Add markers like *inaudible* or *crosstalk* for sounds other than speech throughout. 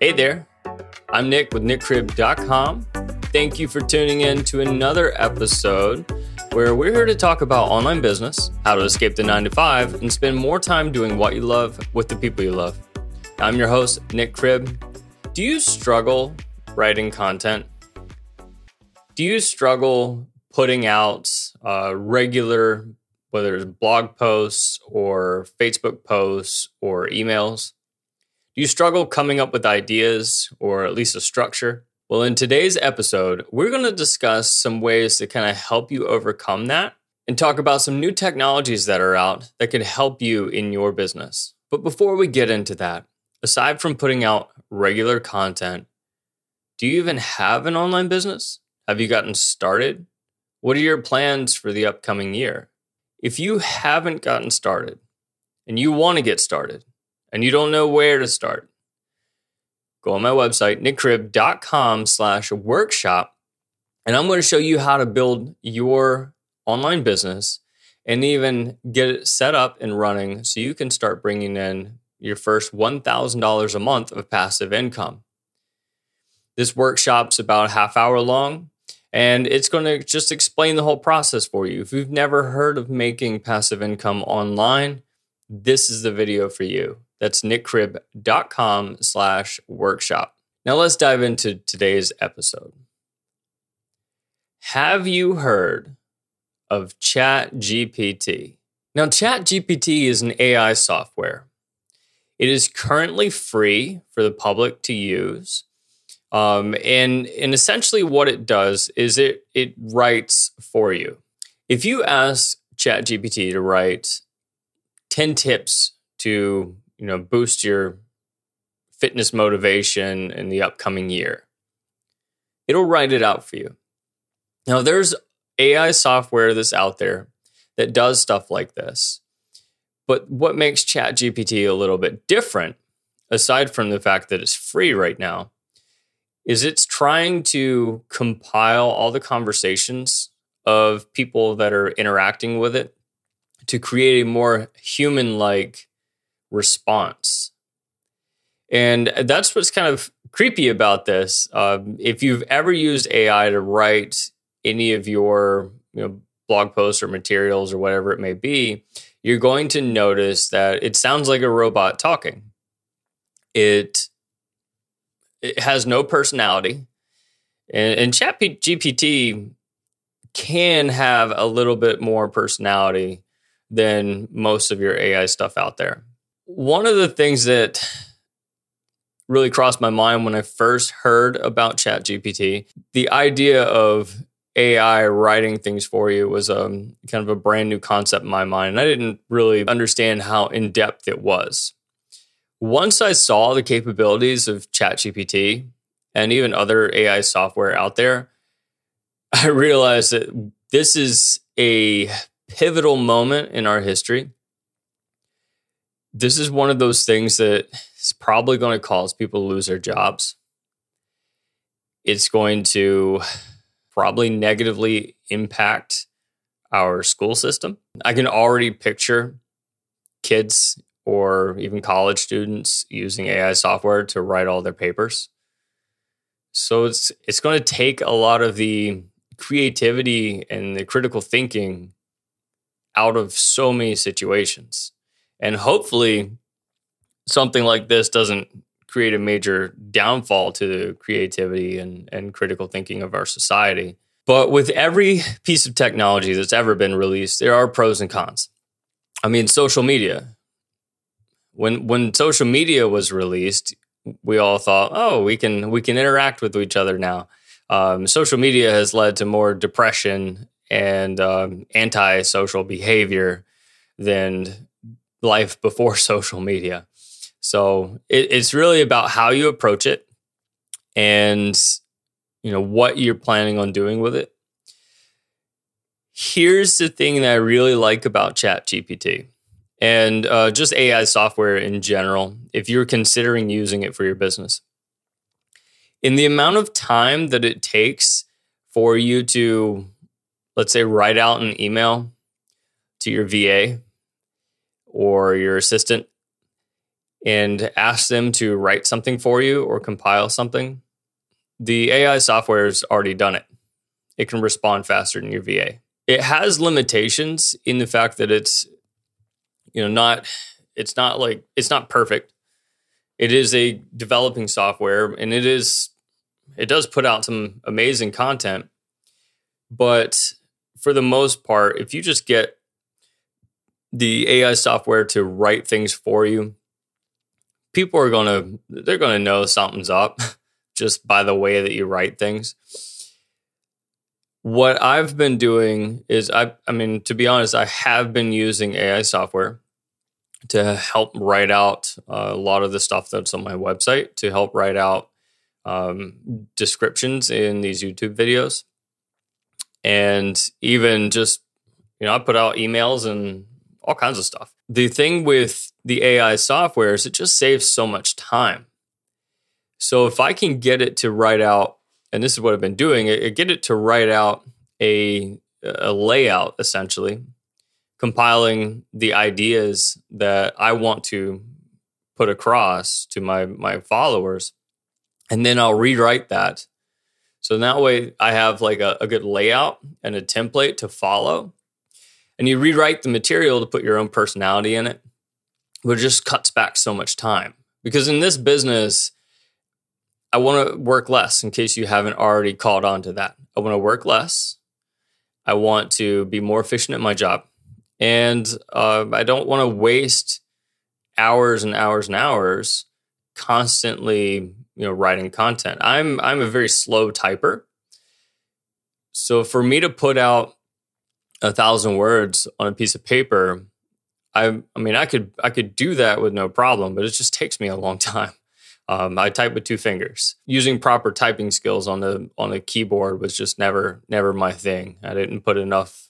Hey there, I'm Nick with NickCribb.com. Thank you for tuning in to another episode where we're here to talk about online business, how to escape the nine to five, and spend more time doing what you love with the people you love. I'm your host, Nick Cribb. Do you struggle writing content? Do you struggle putting out uh, regular, whether it's blog posts or Facebook posts or emails? Do you struggle coming up with ideas or at least a structure? Well, in today's episode, we're going to discuss some ways to kind of help you overcome that and talk about some new technologies that are out that could help you in your business. But before we get into that, aside from putting out regular content, do you even have an online business? Have you gotten started? What are your plans for the upcoming year? If you haven't gotten started and you want to get started, and you don't know where to start, go on my website, nickcribb.com slash workshop, and I'm going to show you how to build your online business and even get it set up and running so you can start bringing in your first $1,000 a month of passive income. This workshop's about a half hour long and it's going to just explain the whole process for you. If you've never heard of making passive income online, this is the video for you. That's nickcribb.com slash workshop. Now let's dive into today's episode. Have you heard of ChatGPT? Now, ChatGPT is an AI software. It is currently free for the public to use. Um, and, and essentially what it does is it, it writes for you. If you ask ChatGPT to write 10 tips to you know boost your fitness motivation in the upcoming year. It'll write it out for you. Now there's ai software that's out there that does stuff like this but what makes chat gpt a little bit different aside from the fact that it's free right now is it's trying to compile all the conversations of people that are interacting with it to create a more human like response. And that's what's kind of creepy about this. Um, if you've ever used AI to write any of your you know, blog posts or materials or whatever it may be, you're going to notice that it sounds like a robot talking. It it has no personality, and, and Chat GPT can have a little bit more personality than most of your AI stuff out there. One of the things that really crossed my mind when I first heard about ChatGPT, the idea of AI writing things for you was um, kind of a brand new concept in my mind. And I didn't really understand how in depth it was. Once I saw the capabilities of ChatGPT and even other AI software out there, *laughs* I realized that this is a pivotal moment in our history this is one of those things that is probably going to cause people to lose their jobs. It's going to probably negatively impact our school system. I can already picture kids or even college students using AI software to write all their papers. So it's it's going to take a lot of the creativity and the critical thinking out of so many situations. And hopefully, something like this doesn't create a major downfall to the creativity and, and critical thinking of our society. But with every piece of technology that's ever been released, there are pros and cons. I mean, social media. When when social media was released, we all thought, oh, we can we can interact with each other now. Um, social media has led to more depression and um, anti-social behavior than life before *laughs* social media. So it, it's really about how you approach it and you know what you're planning on doing with it. Here's the thing that I really like about Chat GPT and uh, just AI software in general, if you're considering using it for your business. In the amount of time that it takes for you to, let's say, write out an email to your VA or your assistant, and ask them to write something for you or compile something, the AI software has already done it. It can respond faster than your VA. It has limitations in the fact that it's you know not it's not like it's not perfect. It is a developing software and it is it does put out some amazing content. But for the most part, if you just get the AI software to write things for you, people are going to they're going to know something's up *laughs* just by the way that you write things. What I've been doing is I I mean to be honest, I have been using AI software to help write out uh, a lot of the stuff that's on my website to help write out um, descriptions in these YouTube videos. And even just, you know, I put out emails and all kinds of stuff. The thing with the AI software is it just saves so much time. So if I can get it to write out, and this is what I've been doing, I get it to write out a, a layout essentially compiling the ideas that I want to put across to my my followers, and then I'll rewrite that. So that way, I have like a, a good layout and a template to follow. And you rewrite the material to put your own personality in it, but it just cuts back so much time. Because in this business, I want to work less in case you haven't already called on to that. I want to work less. I want to be more efficient at my job and uh, I don't want to waste hours and hours and hours constantly, you know, writing content. I'm I'm a very slow typer, so for me to put out a thousand words on a piece of paper, I I mean I could I could do that with no problem, but it just takes me a long *laughs* time. Um, I type with two fingers. Using proper typing skills on the on the keyboard was just never never my thing. I didn't put enough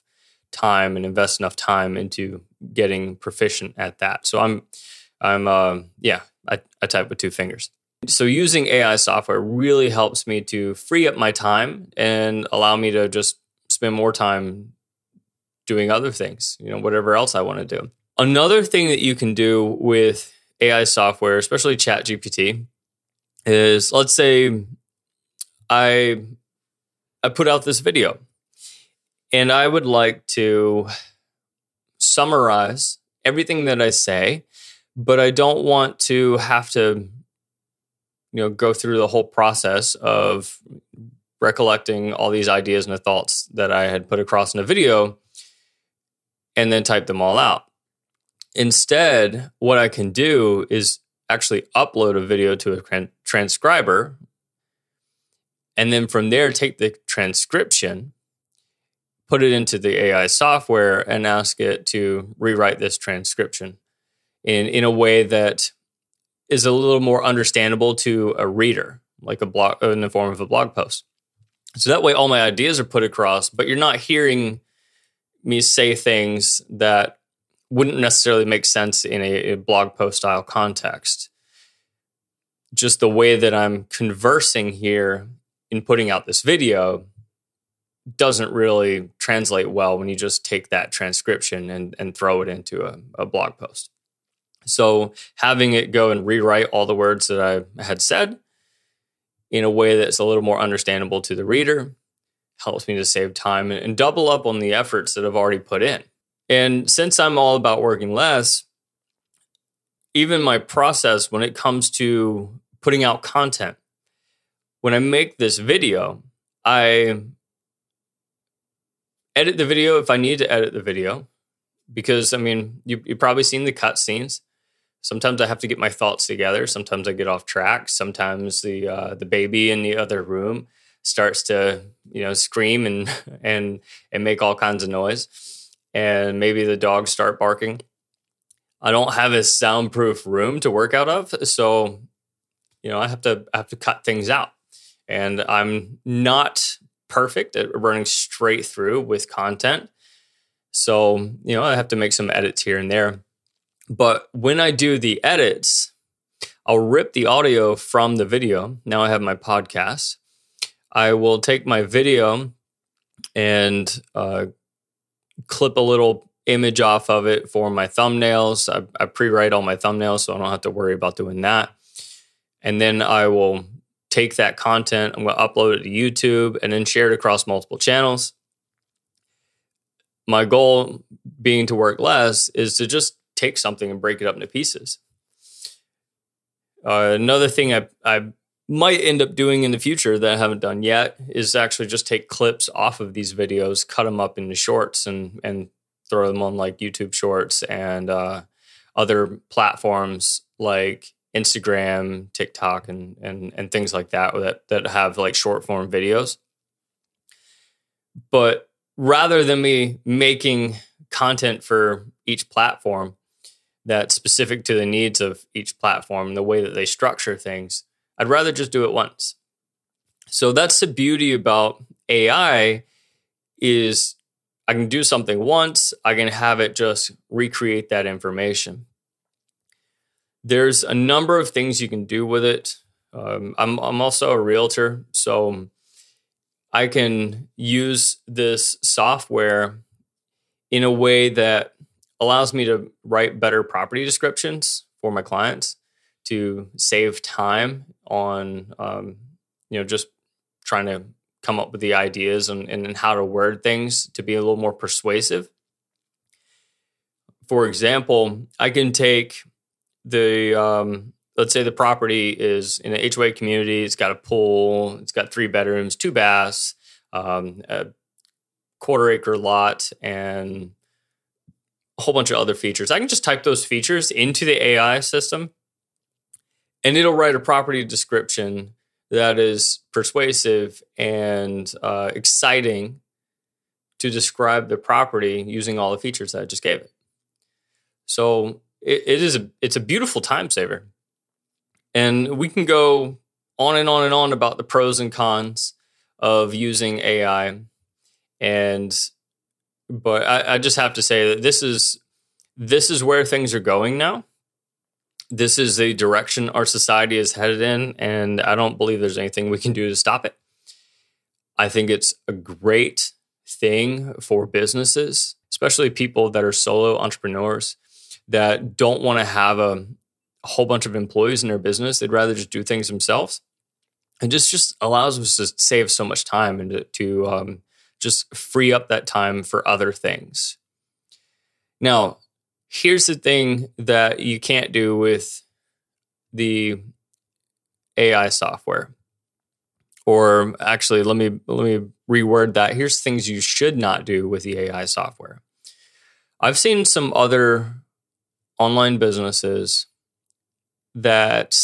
time and invest enough time into getting proficient at that. So I'm, I'm, uh, yeah, I, I type with two fingers. So using AI software really helps me to free up my time and allow me to just spend more time doing other things, you know, whatever else I want to do. Another thing that you can do with AI software, especially ChatGPT, is let's say I I put out this video and I would like to summarize everything that I say, but I don't want to have to, you know, go through the whole process of recollecting all these ideas and the thoughts that I had put across in a video and then type them all out. Instead, what I can do is actually upload a video to a transcriber and then from there take the transcription put it into the AI software and ask it to rewrite this transcription in in a way that is a little more understandable to a reader, like a blog in the form of a blog post. So that way all my ideas are put across, but you're not hearing me say things that wouldn't necessarily make sense in a, a blog post style context. Just the way that I'm conversing here in putting out this video doesn't really translate well when you just take that transcription and, and throw it into a, a blog post. So having it go and rewrite all the words that I had said in a way that's a little more understandable to the reader helps me to save time and, double up on the efforts that I've already put in. And since I'm all about working less, even my process when it comes to putting out content, when I make this video, I edit the video if I need to edit the video, because I mean, you, you've probably seen the cut scenes. Sometimes I have to get my thoughts together. Sometimes I get off track. Sometimes the uh, the baby in the other room starts to you know scream and *laughs* and and make all kinds of noise, and maybe the dogs start barking. I don't have a soundproof room to work out of, so you know I have to I have to cut things out, and I'm not perfect at running straight through with content. So, you know, I have to make some edits here and there. But when I do the edits, I'll rip the audio from the video. Now I have my podcast. I will take my video and uh, clip a little image off of it for my thumbnails. I, I pre write all my thumbnails so I don't have to worry about doing that. And then I will take that content, I'm going to upload it to YouTube and then share it across multiple channels. My goal being to work less is to just take something and break it up into pieces. Uh, another thing I, I might end up doing in the future that I haven't done yet is actually just take clips off of these videos, cut them up into shorts, and and throw them on like YouTube Shorts and uh, other platforms like Instagram, TikTok, and and and things like that that that have like short form videos. But rather than me making content for each platform that's specific to the needs of each platform the way that they structure things, I'd rather just do it once. So that's the beauty about AI is I can do something once, I can have it just recreate that information. There's a number of things you can do with it. Um, I'm, I'm also a realtor, so I can use this software in a way that allows me to write better property descriptions for my clients to save time on um, you know just trying to come up with the ideas and, and how to word things to be a little more persuasive. For example i can take the um, let's say the property is in an hoa community it's got a pool it's got three bedrooms two baths um, a quarter acre lot and a whole bunch of other features. I can just type those features into the ai system and it'll write a property description that is persuasive and uh, exciting to describe the property using all the features that I just gave it. So it, it is a it's a beautiful time saver, and we can go on and on and on about the pros and cons of using AI, and but I, I just have to say that this is this is where things are going now this is the direction our society is headed in, and I don't believe there's anything we can do to stop it. I think it's a great thing for businesses, especially people that are solo entrepreneurs that don't want to have a, whole bunch of employees in their business. They'd rather just do things themselves. And just just allows us to save so much time and to, to um, just free up that time for other things. Now, here's the thing that you can't do with the AI software. Or actually, let me let me reword that. Here's things you should not do with the AI software. I've seen some other online businesses that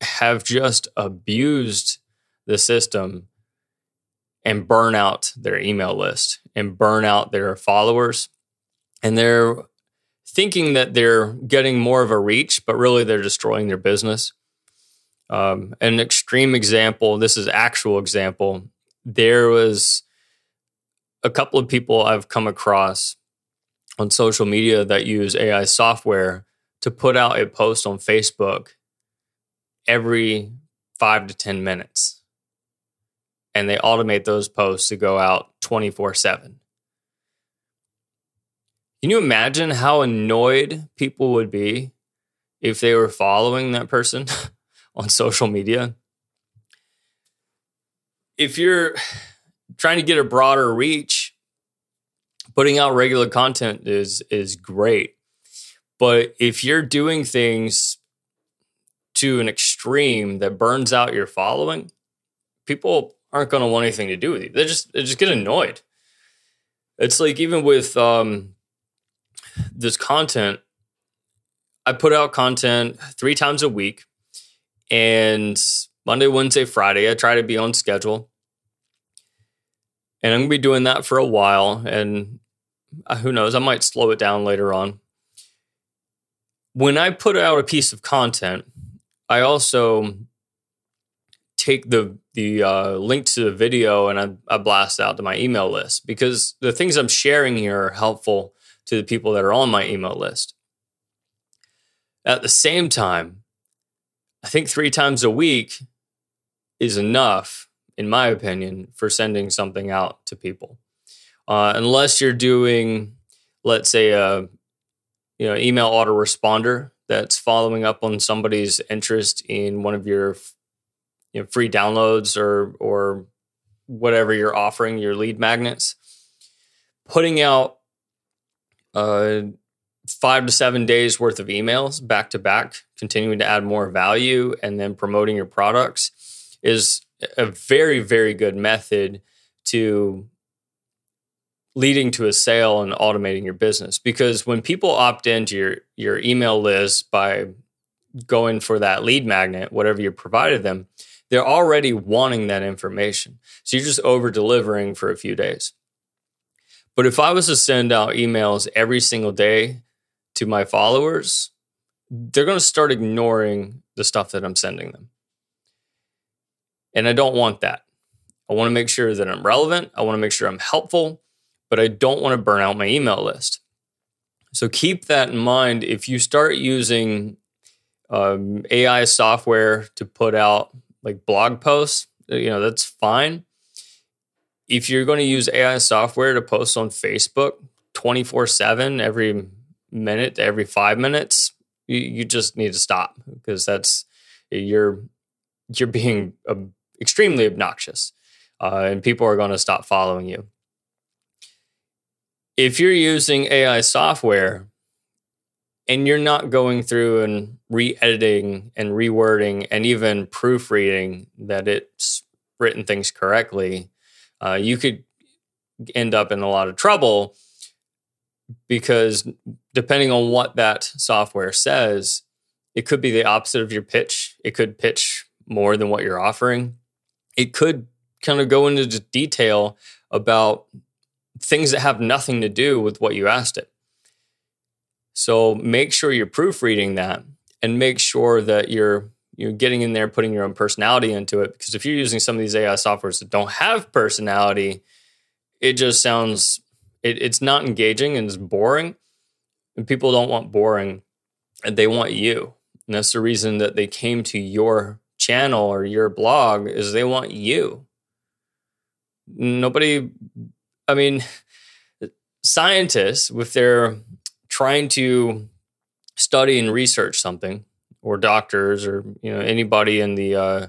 have just abused the system and burn out their email list and burn out their followers and they're thinking that they're getting more of a reach, but really they're destroying their business. Um, an extreme example, this is actual example. There was a couple of people I've come across on social media that use AI software to put out a post on Facebook every five to 10 minutes. And they automate those posts to go out 24 7. Can you imagine how annoyed people would be if they were following that person *laughs* on social media? If you're trying to get a broader reach, putting out regular content is is great. But if you're doing things to an extreme that burns out your following, people aren't going to want anything to do with you. They just they just get annoyed. It's like even with um, this content, I put out content three times a week, and Monday, Wednesday, Friday, I try to be on schedule. And I'm going to be doing that for a while. And uh, who knows, I might slow it down later on. When I put out a piece of content, I also take the the uh, link to the video and I, I blast out to my email list because the things I'm sharing here are helpful to the people that are on my email list. At the same time, I think three times a week is enough, in my opinion, for sending something out to people. Uh, unless you're doing let's say a you know email autoresponder that's following up on somebody's interest in one of your you know, free downloads or or whatever you're offering your lead magnets putting out uh, five to seven days worth of emails back to back continuing to add more value and then promoting your products is a very very good method to leading to a sale and automating your business. Because when people opt into your your email list by going for that lead magnet whatever you provided them they're already wanting that information. So you're just over delivering for a few days but if i was to send out emails every single day to my followers they're going to start ignoring the stuff that i'm sending them and i don't want that i want to make sure that i'm relevant i want to make sure i'm helpful but I don't want to burn out my email list. So keep that in mind. If you start using um, AI software to put out like blog posts, you know, that's fine. If you're going to use AI software to post on Facebook 24 7 every minute, every five minutes, you, you just need to stop because that's you're you're being *laughs* extremely obnoxious, uh, and people are going to stop following you. If you're using AI software and you're not going through and re-editing and rewording and even proofreading that it's written things correctly, uh, you could end up in a lot of trouble because depending on what that software says, it could be the opposite of your pitch. It could pitch more than what you're offering. It could kind of go into detail about things that have nothing to do with what you asked it. So make sure you're proofreading that and make sure that you're you're getting in there putting your own personality into it because if you're using some of these AI softwares that don't have personality, it just sounds it, it's not engaging and it's boring. And people don't want boring they want you. And that's the reason that they came to your channel or your blog is they want you. Nobody I mean, scientists, with they're trying to study and research something, or doctors, or you know anybody in the uh,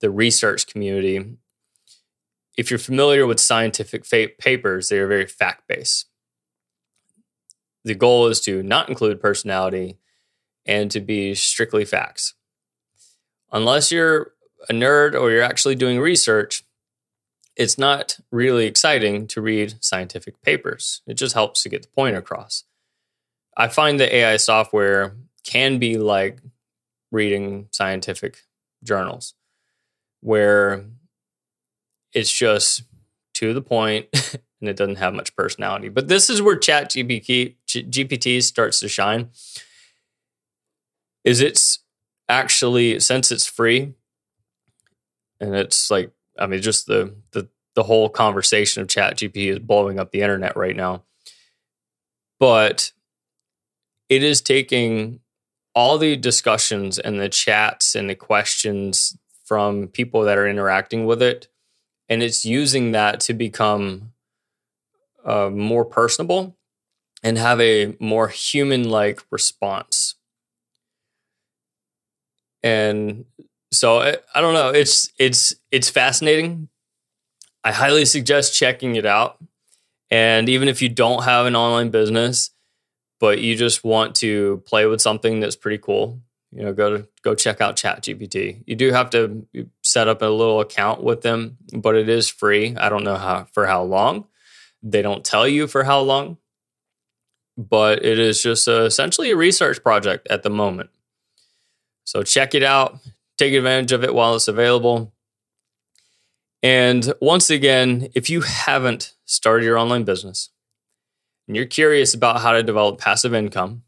the research community, if you're familiar with scientific fa- papers, they are very fact based. The goal is to not include personality and to be strictly facts. Unless you're a nerd or you're actually doing research, it's not really exciting to read scientific papers. It just helps to get the point across. I find that AI software can be like reading scientific journals where it's just to the point *laughs* and it doesn't have much personality. But this is where Chat GPT, GPT starts to shine. Is it's actually since it's free and it's like I mean, just the the the whole conversation of Chat GPT is blowing up the internet right now. But it is taking all the discussions and the chats and the questions from people that are interacting with it, and it's using that to become uh, more personable and have a more human like response. And so I, I don't know. It's it's it's fascinating. I highly suggest checking it out. And even if you don't have an online business, but you just want to play with something that's pretty cool, you know, go to go check out ChatGPT. You do have to set up a little account with them, but it is free. I don't know how for how long. They don't tell you for how long, but it is just a, essentially a research project at the moment. So check it out take advantage of it while it's available. And once again, if you haven't started your online business and you're curious about how to develop passive income,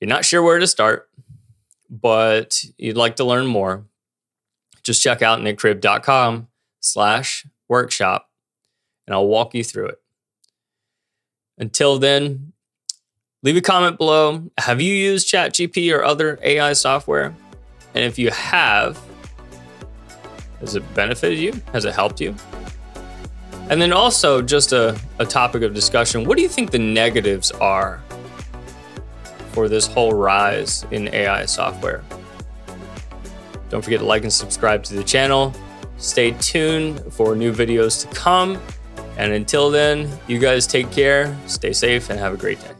you're not sure where to start, but you'd like to learn more, just check out nickcribb.com slash workshop and I'll walk you through it. Until then, leave a comment below. Have you used ChatGPT or other AI software? And if you have, has it benefited you? Has it helped you? And then also, just a, a topic of discussion what do you think the negatives are for this whole rise in AI software? Don't forget to like and subscribe to the channel. Stay tuned for new videos to come. And until then, you guys take care, stay safe, and have a great day.